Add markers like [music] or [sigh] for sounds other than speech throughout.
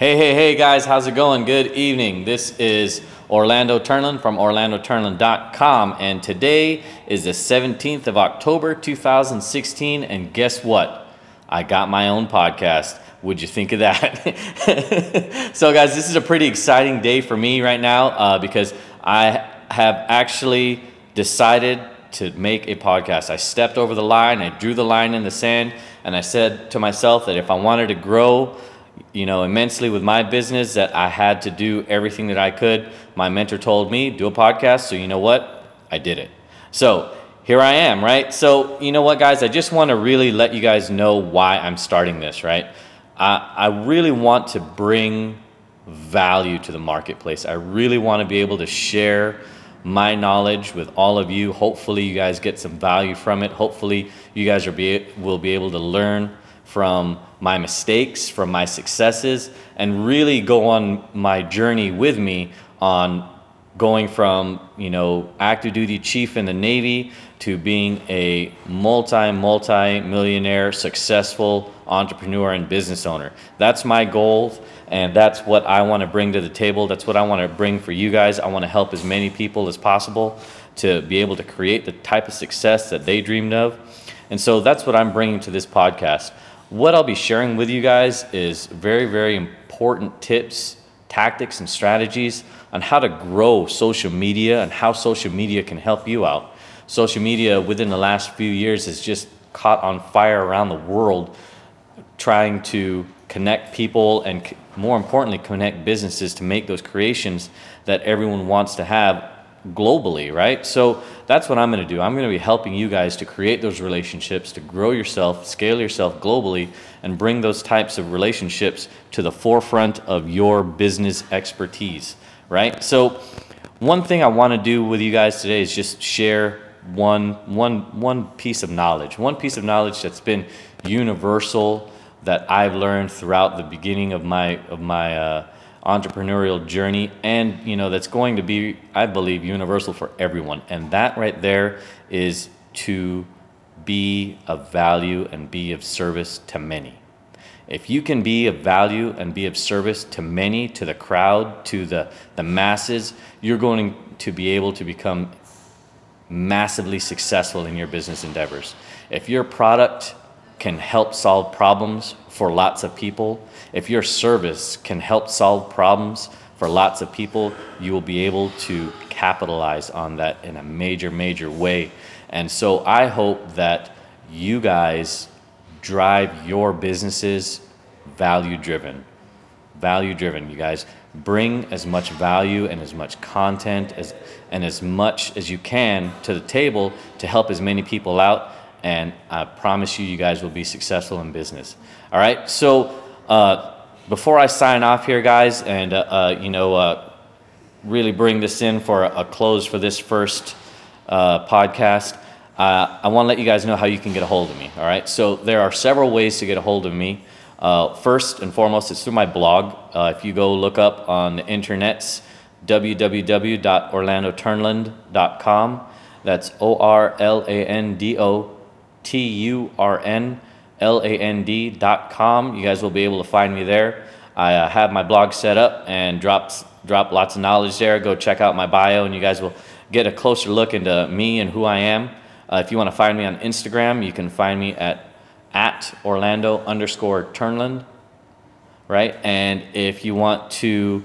Hey, hey, hey, guys, how's it going? Good evening. This is Orlando Turnland from OrlandoTurnland.com, and today is the 17th of October, 2016. And guess what? I got my own podcast. Would you think of that? [laughs] so, guys, this is a pretty exciting day for me right now uh, because I have actually decided to make a podcast. I stepped over the line, I drew the line in the sand, and I said to myself that if I wanted to grow, you know, immensely with my business that I had to do everything that I could. My mentor told me, do a podcast. So, you know what? I did it. So, here I am, right? So, you know what, guys? I just want to really let you guys know why I'm starting this, right? I, I really want to bring value to the marketplace. I really want to be able to share my knowledge with all of you. Hopefully, you guys get some value from it. Hopefully, you guys are be, will be able to learn from my mistakes, from my successes, and really go on my journey with me on going from, you know, active duty chief in the Navy to being a multi, multi millionaire, successful entrepreneur and business owner. That's my goal, and that's what I want to bring to the table. That's what I want to bring for you guys. I want to help as many people as possible to be able to create the type of success that they dreamed of. And so that's what I'm bringing to this podcast. What I'll be sharing with you guys is very, very important tips, tactics, and strategies on how to grow social media and how social media can help you out. Social media within the last few years has just caught on fire around the world, trying to connect people and more importantly, connect businesses to make those creations that everyone wants to have globally, right? So that's what I'm going to do. I'm going to be helping you guys to create those relationships, to grow yourself, scale yourself globally, and bring those types of relationships to the forefront of your business expertise, right? So one thing I want to do with you guys today is just share one one one piece of knowledge, one piece of knowledge that's been universal that I've learned throughout the beginning of my of my uh, entrepreneurial journey and you know that's going to be i believe universal for everyone. And that right there is to be of value and be of service to many. If you can be of value and be of service to many to the crowd to the the masses you're going to be able to become massively successful in your business endeavors. If your product can help solve problems for lots of people, if your service can help solve problems for lots of people, you will be able to capitalize on that in a major, major way. And so I hope that you guys drive your businesses value driven. Value driven, you guys. Bring as much value and as much content as and as much as you can to the table to help as many people out and I promise you, you guys will be successful in business. All right. So uh, before I sign off here, guys, and uh, uh, you know, uh, really bring this in for a, close for this first uh, podcast. Uh, I want to let you guys know how you can get a hold of me. All right. So there are several ways to get a hold of me. first and foremost, it's through my blog. if you go look up on the internets, www.orlandoturnland.com. That's O R L A N D O T U R N L A N D dot com. You guys will be able to find me there. I uh, have my blog set up and drops drop lots of knowledge there. Go check out my bio, and you guys will get a closer look into me and who I am. Uh, if you want to find me on Instagram, you can find me at at Orlando underscore Turnland, right? And if you want to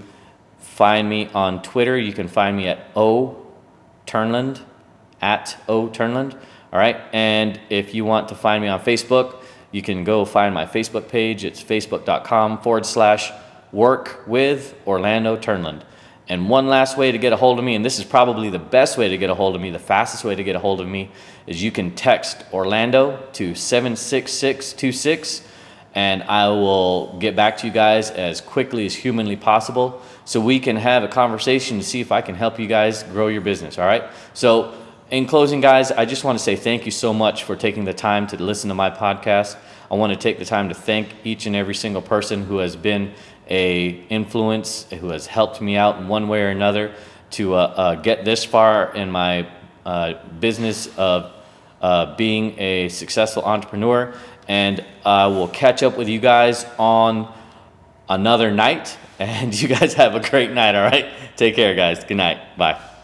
find me on Twitter, you can find me at O Turnland, at O Turnland. All right. And if you want to find me on Facebook, you can go find my Facebook page. It's facebook.com forward slash work with Orlando Turnland. And one last way to get a hold of me, and this is probably the best way to get a hold of me, the fastest way to get a hold of me, is you can text Orlando to 76626 and I will get back to you guys as quickly as humanly possible so we can have a conversation to see if I can help you guys grow your business. All right. So in closing, guys, I just want to say thank you so much for taking the time to listen to my podcast. I want to take the time to thank each and every single person who has been a influence, who has helped me out in one way or another to uh, uh, get this far in my uh, business of uh, being a successful entrepreneur. And I will catch up with you guys on another night. [laughs] And you guys have a great night, all right? Take care, guys. Good night. Bye.